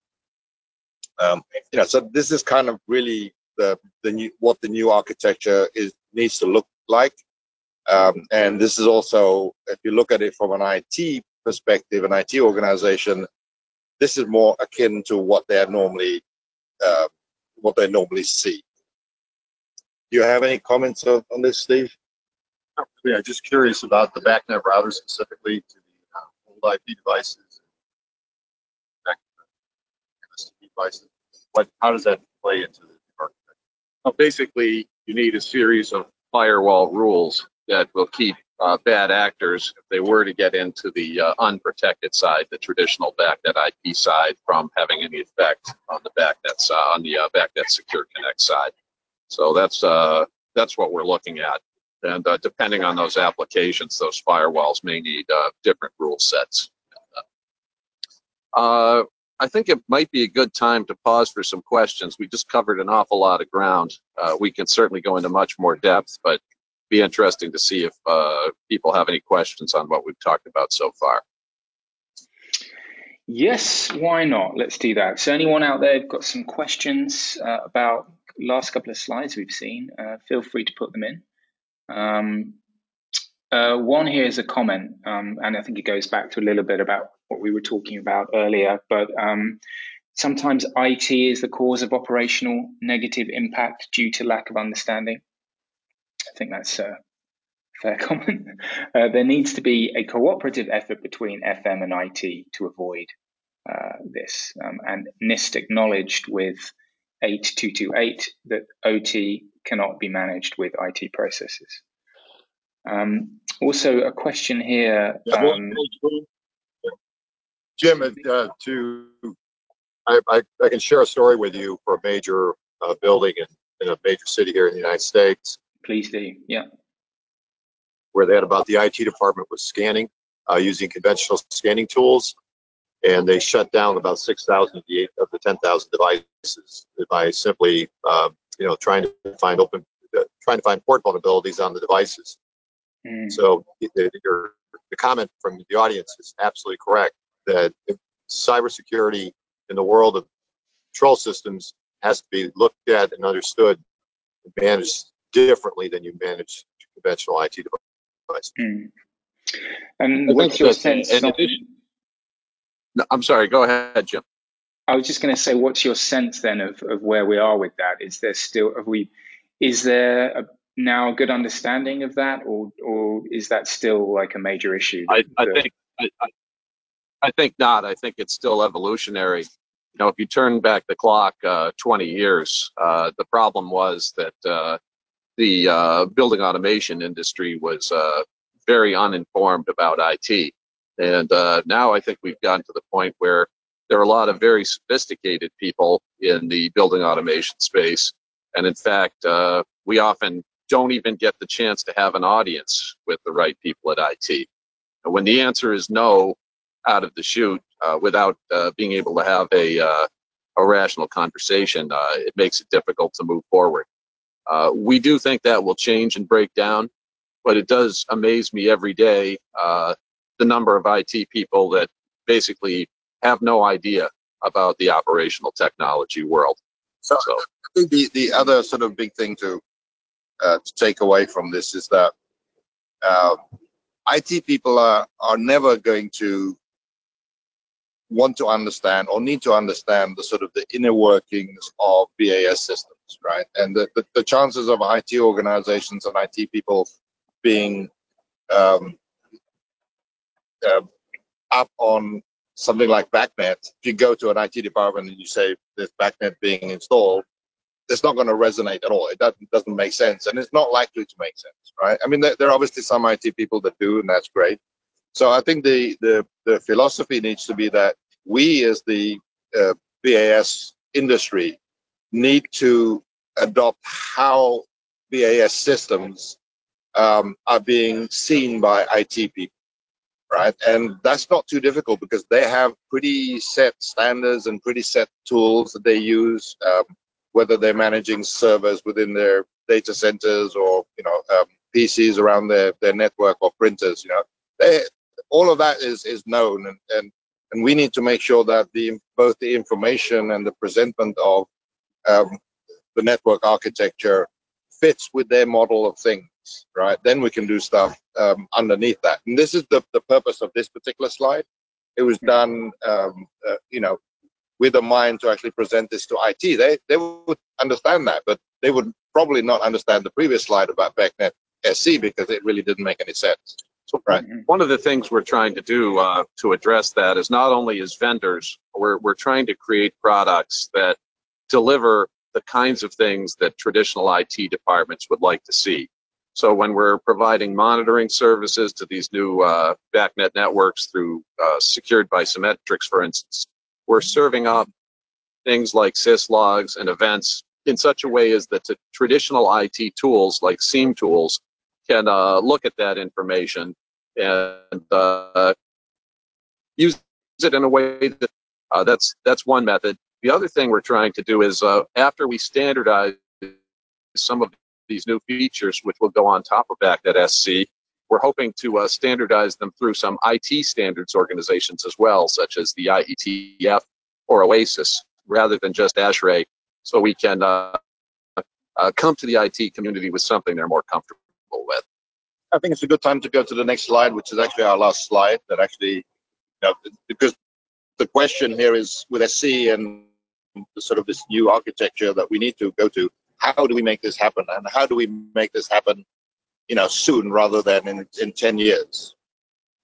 Um, you know, so this is kind of really the the new what the new architecture is needs to look like. Um, and this is also, if you look at it from an IT perspective, an IT organization, this is more akin to what they're normally uh, what they normally see. Do you have any comments on, on this, Steve? Yeah, just curious about the BACnet router specifically to the uh, old IP devices, MSTP devices. What, how does that play into the architecture? Well, basically, you need a series of firewall rules that will keep uh, bad actors, if they were to get into the uh, unprotected side, the traditional BACnet IP side, from having any effect on the BACnet side, on the uh, BACnet Secure Connect side. So that's uh, that's what we're looking at. And uh, depending on those applications, those firewalls may need uh, different rule sets. Uh, I think it might be a good time to pause for some questions. We just covered an awful lot of ground. Uh, we can certainly go into much more depth, but be interesting to see if uh, people have any questions on what we've talked about so far. Yes, why not? Let's do that. So, anyone out there got some questions uh, about last couple of slides we've seen? Feel free to put them in. Um, uh, one here is a comment, um, and I think it goes back to a little bit about what we were talking about earlier. But um, sometimes IT is the cause of operational negative impact due to lack of understanding. I think that's a fair comment. Uh, there needs to be a cooperative effort between FM and IT to avoid uh, this. Um, and NIST acknowledged with 8228 that OT cannot be managed with IT processes. Um, also, a question here. Um, Jim, uh, to I, I, I, can share a story with you for a major uh, building in, in a major city here in the United States. Please do, yeah. Where they had about the IT department was scanning uh, using conventional scanning tools, and they shut down about 6,000 of the, of the 10,000 devices by simply, uh, you know, trying to find open, uh, trying to find port vulnerabilities on the devices. Mm. So the, your, the comment from the audience is absolutely correct that cybersecurity in the world of control systems has to be looked at and understood and managed differently than you manage conventional IT devices. Mm. And what's your sense? In addition, no, I'm sorry. Go ahead, Jim. I was just going to say, what's your sense then of, of where we are with that? Is there still have we? Is there a, now a good understanding of that, or or is that still like a major issue? I, I think I, I think not. I think it's still evolutionary. You know, if you turn back the clock uh, 20 years, uh, the problem was that uh, the uh, building automation industry was uh, very uninformed about IT. And uh, now I think we've gotten to the point where there are a lot of very sophisticated people in the building automation space. And in fact, uh, we often don't even get the chance to have an audience with the right people at IT. And when the answer is no out of the chute, uh, without uh, being able to have a, uh, a rational conversation, uh, it makes it difficult to move forward. Uh, we do think that will change and break down, but it does amaze me every day uh, the number of IT people that basically have no idea about the operational technology world. So, so. I think the, the other sort of big thing to uh, to take away from this is that uh, IT people are are never going to want to understand or need to understand the sort of the inner workings of BAS systems, right? And the, the, the chances of IT organizations and IT people being um, uh, up on something like BACnet, if you go to an IT department and you say there's BACnet being installed, it's not going to resonate at all. It doesn't, doesn't make sense, and it's not likely to make sense, right? I mean, there, there, are obviously some IT people that do, and that's great. So I think the the, the philosophy needs to be that we, as the uh, BAS industry, need to adopt how BAS systems um, are being seen by IT people right? And that's not too difficult because they have pretty set standards and pretty set tools that they use, um, whether they're managing servers within their data centers or you know um, PCs around their their network or printers. You know, they, all of that is is known, and and and we need to make sure that the both the information and the presentment of um, the network architecture fits with their model of things right? Then we can do stuff um, underneath that. And this is the, the purpose of this particular slide. It was done, um, uh, you know, with a mind to actually present this to IT. They, they would understand that, but they would probably not understand the previous slide about BACnet SC because it really didn't make any sense. So, right. One of the things we're trying to do uh, to address that is not only as vendors, we're, we're trying to create products that deliver the kinds of things that traditional IT departments would like to see. So when we're providing monitoring services to these new uh, BACnet networks through uh, secured by Cimetrics, for instance, we're serving up things like syslogs and events in such a way as that traditional IT tools like SIEM tools can uh, look at that information and uh, use it in a way that uh, that's that's one method. The other thing we're trying to do is uh, after we standardize some of these new features, which will go on top of BACnet SC. We're hoping to uh, standardize them through some IT standards organizations as well, such as the IETF or OASIS, rather than just ASHRAE, so we can uh, uh, come to the IT community with something they're more comfortable with. I think it's a good time to go to the next slide, which is actually our last slide. That actually, you know, because the question here is with SC and sort of this new architecture that we need to go to. How do we make this happen? And how do we make this happen you know soon rather than in, in 10 years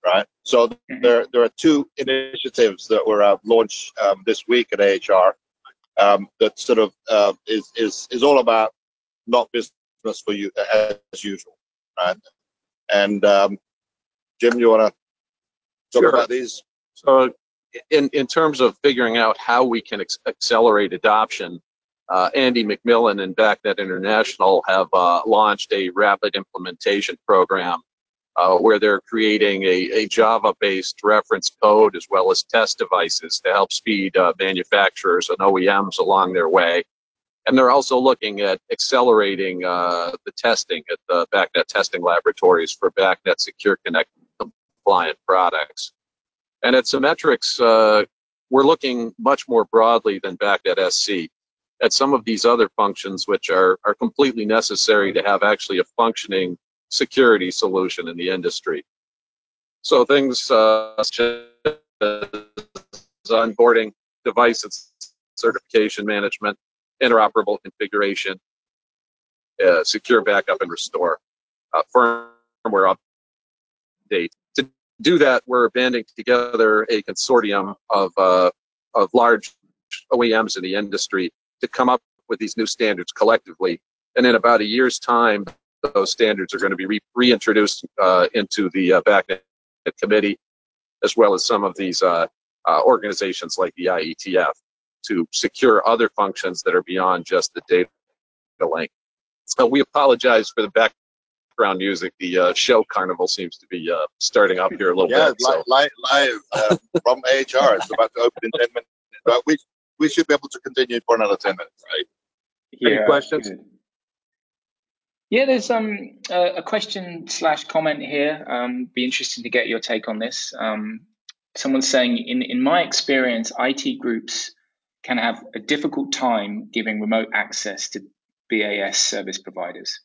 right? So mm-hmm. there there are two initiatives that were uh, launched um, this week at AHR um, that sort of uh, is is is all about not business for you as usual right? And um, Jim you want to talk sure. about these? So in in terms of figuring out how we can accelerate adoption uh, Andy McMillan and BACnet International have uh, launched a rapid implementation program uh, where they're creating a, a Java-based reference code as well as test devices to help speed uh, manufacturers and OEMs along their way. And they're also looking at accelerating uh, the testing at the BACnet testing laboratories for BACnet Secure Connect compliant products. And at Cimetrics, uh, we're looking much more broadly than BACnet SC at some of these other functions, which are, are completely necessary to have actually a functioning security solution in the industry. So things uh, such as onboarding, device certification management, interoperable configuration, uh, secure backup and restore, uh, firmware update. Do that, we're banding together a consortium of uh, of large OEMs in the industry to come up with these new standards collectively. And in about a year's time, those standards are going to be re- reintroduced uh, into the uh, committee, as well as some of these uh, uh organizations like the IETF to secure other functions that are beyond just the data link. So we apologize for the background music. The uh, show carnival seems to be uh, starting up here a little yeah, bit. Yeah, so. live, live from AHR. It's about to open in 10 minutes. But we, we should be able to continue for another 10 minutes, right? Yeah, Any questions? Yeah, there's um a question slash comment here. Um, be interesting to get your take on this. Um, someone's saying, in in my experience, IT groups can have a difficult time giving remote access to BAS service providers.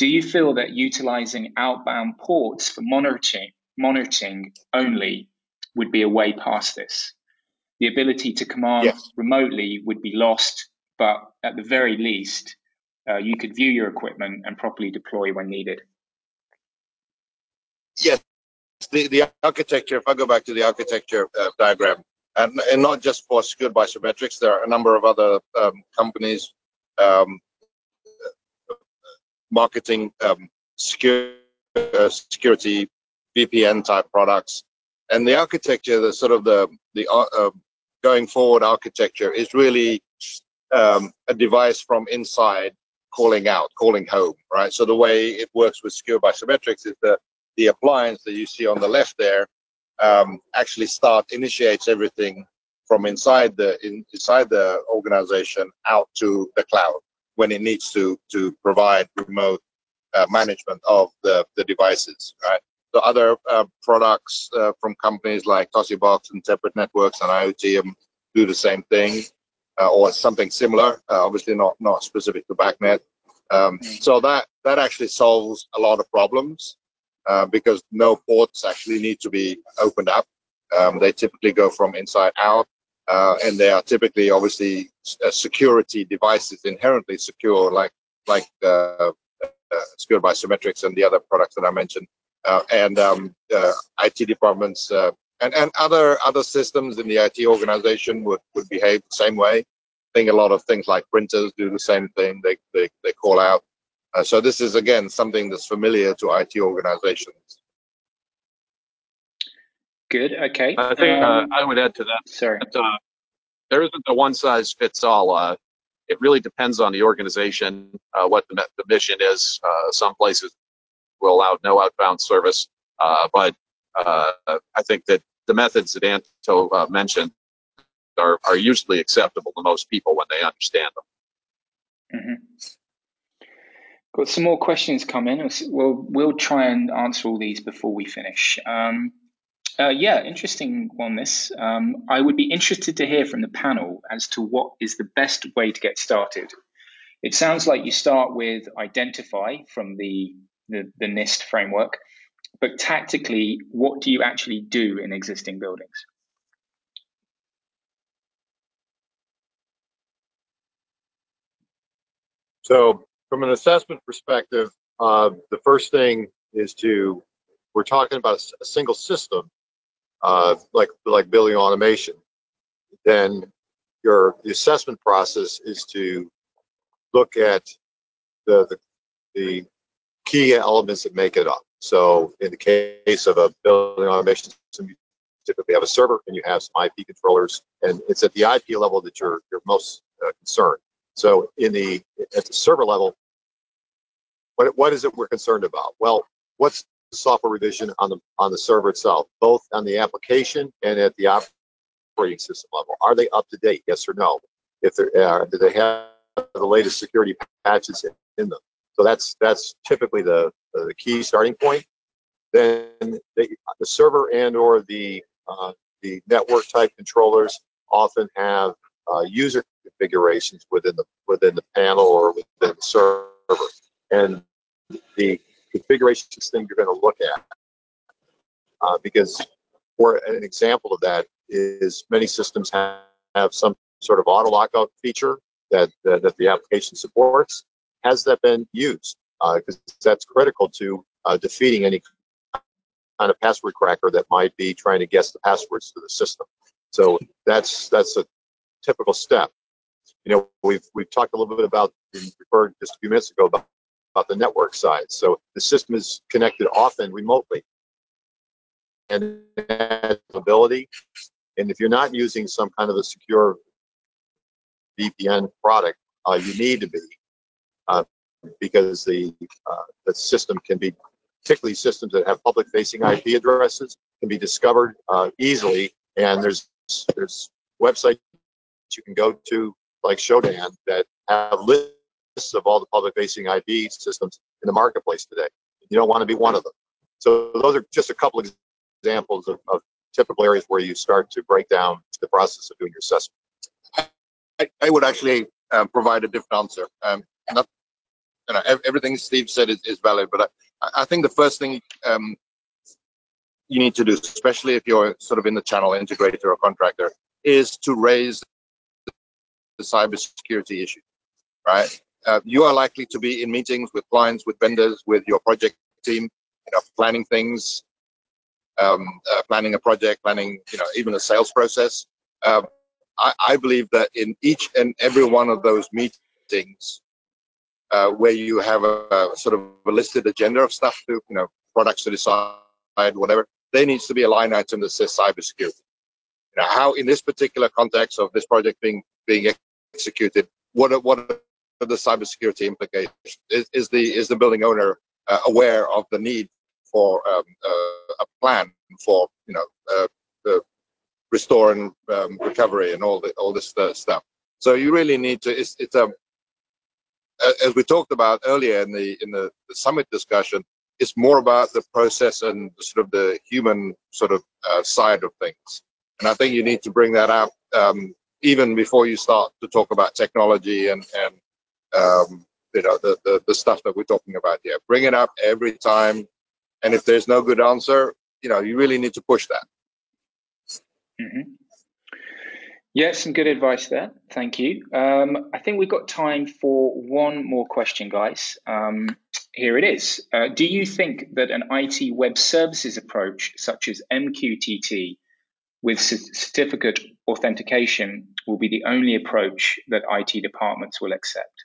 Do you feel that utilizing outbound ports for monitoring monitoring only would be a way past this? The ability to command yes. remotely would be lost, but at the very least, uh, you could view your equipment and properly deploy when needed. Yes, the, the architecture, if I go back to the architecture uh, diagram, and, and not just for Secured by there are a number of other um, companies um, marketing um, secure, uh, security VPN type products. And the architecture, the sort of the the uh, uh going forward architecture is really um, a device from inside calling out, calling home, right? So the way it works with Secure by Cimetrics is that the appliance that you see on the left there um, actually start initiates everything from inside the in, inside the organization out to the cloud when it needs to to provide remote uh, management of the the devices, right? The other uh, products uh, from companies like Tosibox and Separate Networks and IoT um, do the same thing uh, or something similar. Uh, obviously, not not specific to BACnet. Um, mm. so that that actually solves a lot of problems uh, because no ports actually need to be opened up. Um, they typically go from inside out, uh, and they are typically obviously uh, security devices inherently secure, like like uh, secured by Cimetrics and the other products that I mentioned. and um, IT departments and and other other systems in the IT organization would would behave the same way. I think a lot of things like printers do the same thing. They they, they call out. Uh, so this is again something that's familiar to IT organizations. Good. Okay. I think uh, um, uh, I would add to that. Sorry. That, uh, there isn't a one size fits all. Uh, it really depends on the organization, uh, what the, the mission is. some places will allow no outbound service, but I think that the methods that Anto uh, mentioned are, are usually acceptable to most people when they understand them. Mm-hmm. Got some more questions coming. We'll we'll try and answer all these before we finish. Um, uh, yeah, interesting one. This um, I would be interested to hear from the panel as to what is the best way to get started. It sounds like you start with identify from the the, the NIST framework, but tactically, what do you actually do in existing buildings? So, from an assessment perspective, uh, the first thing is to we're talking about a, single system, uh, like like building automation. Then your the assessment process is to look at the the, the key elements that make it up. So in the case of a building automation system, you typically have a server and you have some IP controllers, and it's at the IP level that you're you're most uh, concerned. So in the at the server level, what what is it we're concerned about? Well, what's software revision on the on the server itself, both on the application and at the operating system level? Are they up to date? Yes or no? If they are, uh, do they have the latest security patches in, them? So that's that's typically the the key starting point. Then the, the server and or the uh, the network type controllers often have uh, user configurations within the within the panel or within the server, and the configurations thing you're going to look at uh, because for an example of that is many systems have, have some sort of auto lockout feature that, that, that the application supports has that been used? Because uh, that's critical to uh, defeating any kind of password cracker that might be trying to guess the passwords to the system. So that's that's a typical step. You know, we've we've talked a little bit about referred just a few minutes ago about, about the network side. So the system is connected often remotely. And ability. And if you're not using some kind of a secure VPN product, uh, you need to be, uh, because the uh, the system can be, particularly systems that have public-facing IP addresses, can be discovered uh, easily. And there's there's websites you can go to like Shodan that have lists of all the public-facing IP systems in the marketplace today. You don't want to be one of them. So those are just a couple of examples of, of typical areas where you start to break down the process of doing your assessment. I, I would actually um, provide a different answer. Um, not, you know, everything Steve said is, is valid, but I, I think the first thing um, you need to do, especially if you're sort of in the channel integrator or contractor, is to raise the cybersecurity issue, right? Uh, you are likely to be in meetings with clients, with vendors, with your project team, you know, planning things, um, uh, planning a project, planning, you know, even a sales process. Uh, I, I, believe that in each and every one of those meetings, uh, where you have a, a, sort of a listed agenda of stuff to, you know, products to decide, whatever, there needs to be a line item that says cybersecurity. You know, how in this particular context of this project being being executed, what are, what the cybersecurity implications? Is, is the is the building owner uh, aware of the need for um, uh, a plan for you know uh, the restore and um, recovery and all the all this stuff. So you really need to. It's, it's a um, as we talked about earlier in the in the, the, summit discussion. It's more about the process and sort of the human sort of uh, side of things. And I think you need to bring that up um, even before you start to talk about technology and and um, you know the, the the stuff that we're talking about here. Bring it up every time and if there's no good answer, you know, you really need to push that. Mm-hmm. Yeah, some good advice there. Thank you. Um, I think we've got time for one more question, guys. Um, here it is. Uh, do you think that an IT web services approach, such as MQTT, with certificate authentication, will be the only approach that IT departments will accept?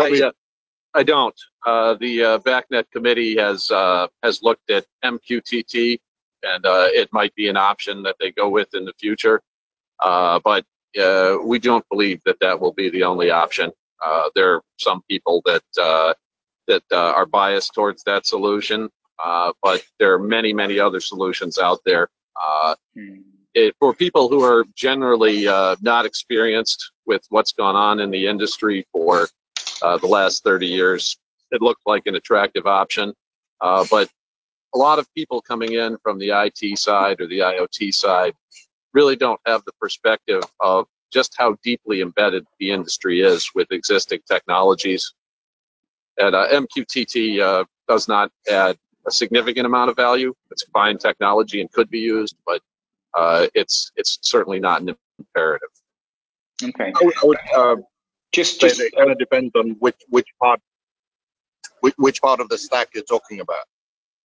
Probably, uh, I don't. Uh, the uh, BACnet committee has uh, has looked at MQTT, and uh, it might be an option that they go with in the future. Uh, but uh, we don't believe that that will be the only option. there are some people that that are biased towards that solution, but there are many, many other solutions out there. Hmm. It, for people who are generally not experienced with what's gone on in the industry for uh, the last 30 years. It looked like an attractive option, uh, but a lot of people coming in from the IT side or the IoT side really don't have the perspective of just how deeply embedded the industry is with existing technologies. And uh, MQTT uh, does not add a significant amount of value. It's fine technology and could be used, but uh, it's it's certainly not an imperative. Okay. I would, I would, just, just it kind of depends on which which part which, which part of the stack you're talking about,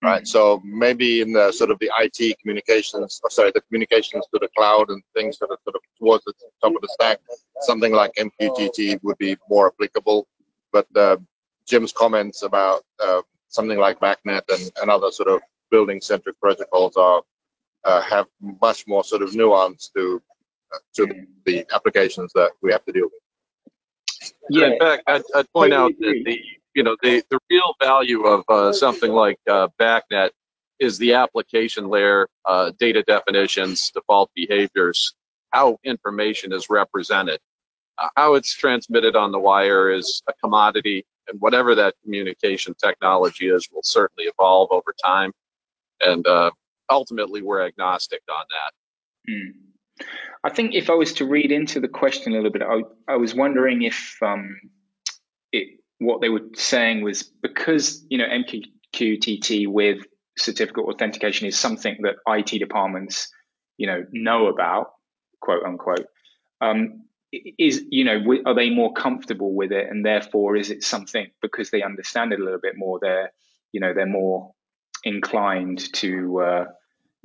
right? Mm-hmm. So maybe in the sort of the IT communications, or sorry, the communications to the cloud and things that are sort of towards the top of the stack, something like MQTT would be more applicable. But uh, Jim's comments about uh, something like BACnet and, and other sort of building-centric protocols are uh, have much more sort of nuance to uh, to the, the applications that we have to deal with. Yeah. In fact, I'd, I'd point out that the you know the the real value of uh, something like uh, BACnet is the application layer, uh, data definitions, default behaviors, how information is represented, uh, how it's transmitted on the wire is a commodity, and whatever that communication technology is will certainly evolve over time, and uh, ultimately we're agnostic on that. Mm. I think if I was to read into the question a little bit, I, I was wondering if um, it, what they were saying was because you know MQTT with certificate authentication is something that IT departments you know know about, quote unquote. Um, is you know are they more comfortable with it and therefore is it something because they understand it a little bit more they're you know they're more inclined to uh,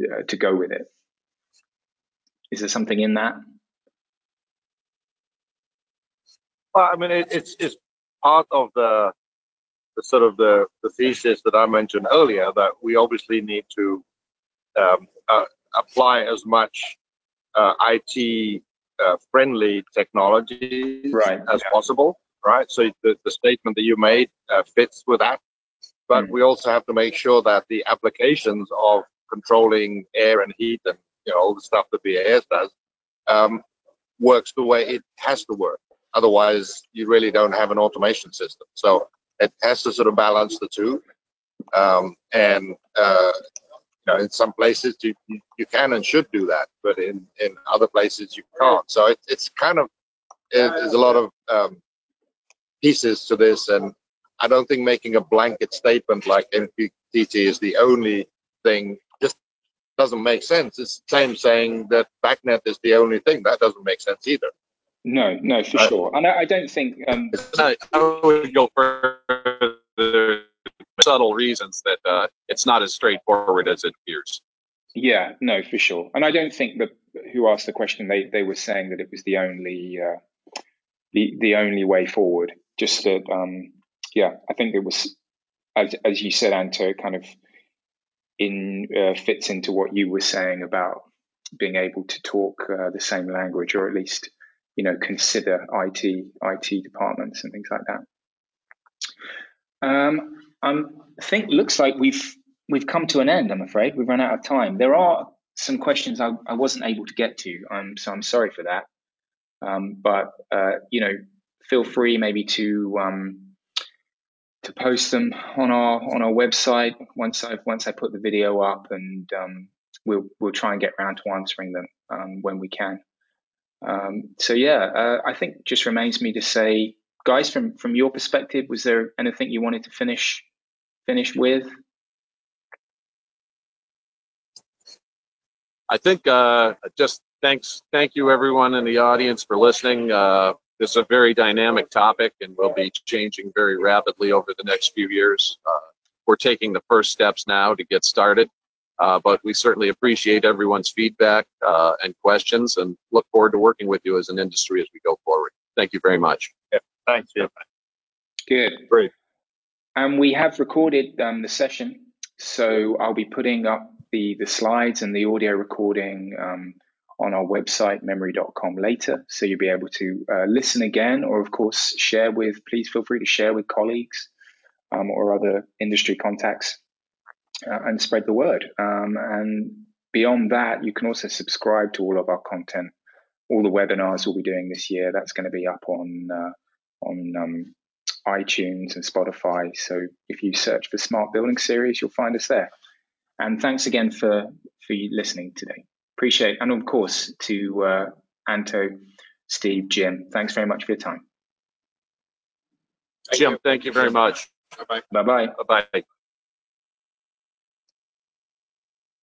uh, to go with it is there something in that well i mean it, it's it's part of the the sort of the the thesis that i mentioned earlier that we obviously need to um, uh, apply as much uh, it uh, friendly technologies right. as yeah. possible, right? So the, the statement that you made uh, fits with that. But mm. we also have to make sure that the applications of controlling air and heat and you know all the stuff that BAS does um, works the way it has to work. Otherwise, you really don't have an automation system. So it has to sort of balance the two. Um, and uh, know, in some places you, you, you can and should do that, but in, in other places you can't. So it, it's kind of it, there's a lot of um, pieces to this, and I don't think making a blanket statement like MQTT is the only thing doesn't make sense. It's the same saying that BACnet is the only thing. That doesn't make sense either. No, no, for sure. And I, I don't think. Um, I, I would go further subtle reasons that uh, it's not as straightforward as it appears. Yeah, no, for sure. And I don't think that who asked the question they they were saying that it was the only uh, the the only way forward. Just that, um, yeah, I think it was as as you said, Anto, kind of in uh, fits into what you were saying about being able to talk uh, the same language, or at least you know consider IT IT departments and things like that. Um, um, I think looks like we've we've come to an end. I'm afraid we've run out of time. There are some questions I, I wasn't able to get to, um, so I'm sorry for that. Um, but uh, you know, feel free maybe to um, to post them on our on our website once I once I put the video up, and um, we'll we'll try and get around to answering them um, when we can. Um, so yeah, uh, I think just remains me to say, guys, from from your perspective, was there anything you wanted to finish finish with? I think uh, just thanks, thank you everyone in the audience for listening. Uh, this is a very dynamic topic and will be changing very rapidly over the next few years. Uh, we're taking the first steps now to get started, uh, but we certainly appreciate everyone's feedback uh, and questions and look forward to working with you as an industry as we go forward. Thank you very much. Yeah, thanks. Yeah. Good. Great. And we have recorded um, the session, so I'll be putting up the, the slides and the audio recording um, on our website, memoori.com, later. So you'll be able to uh, listen again, or of course, share with, please feel free to share with colleagues um, or other industry contacts uh, and spread the word. Um, and beyond that, you can also subscribe to all of our content. All the webinars we'll be doing this year, that's going to be up on uh, on um, iTunes and Spotify. So if you search for Smart Building Series, you'll find us there. And thanks again for for listening today. Appreciate, and of course to uh, Anto, Steve, Jim. Thanks very much for your time. Jim, thank you very much. Bye bye. Bye bye. Bye bye.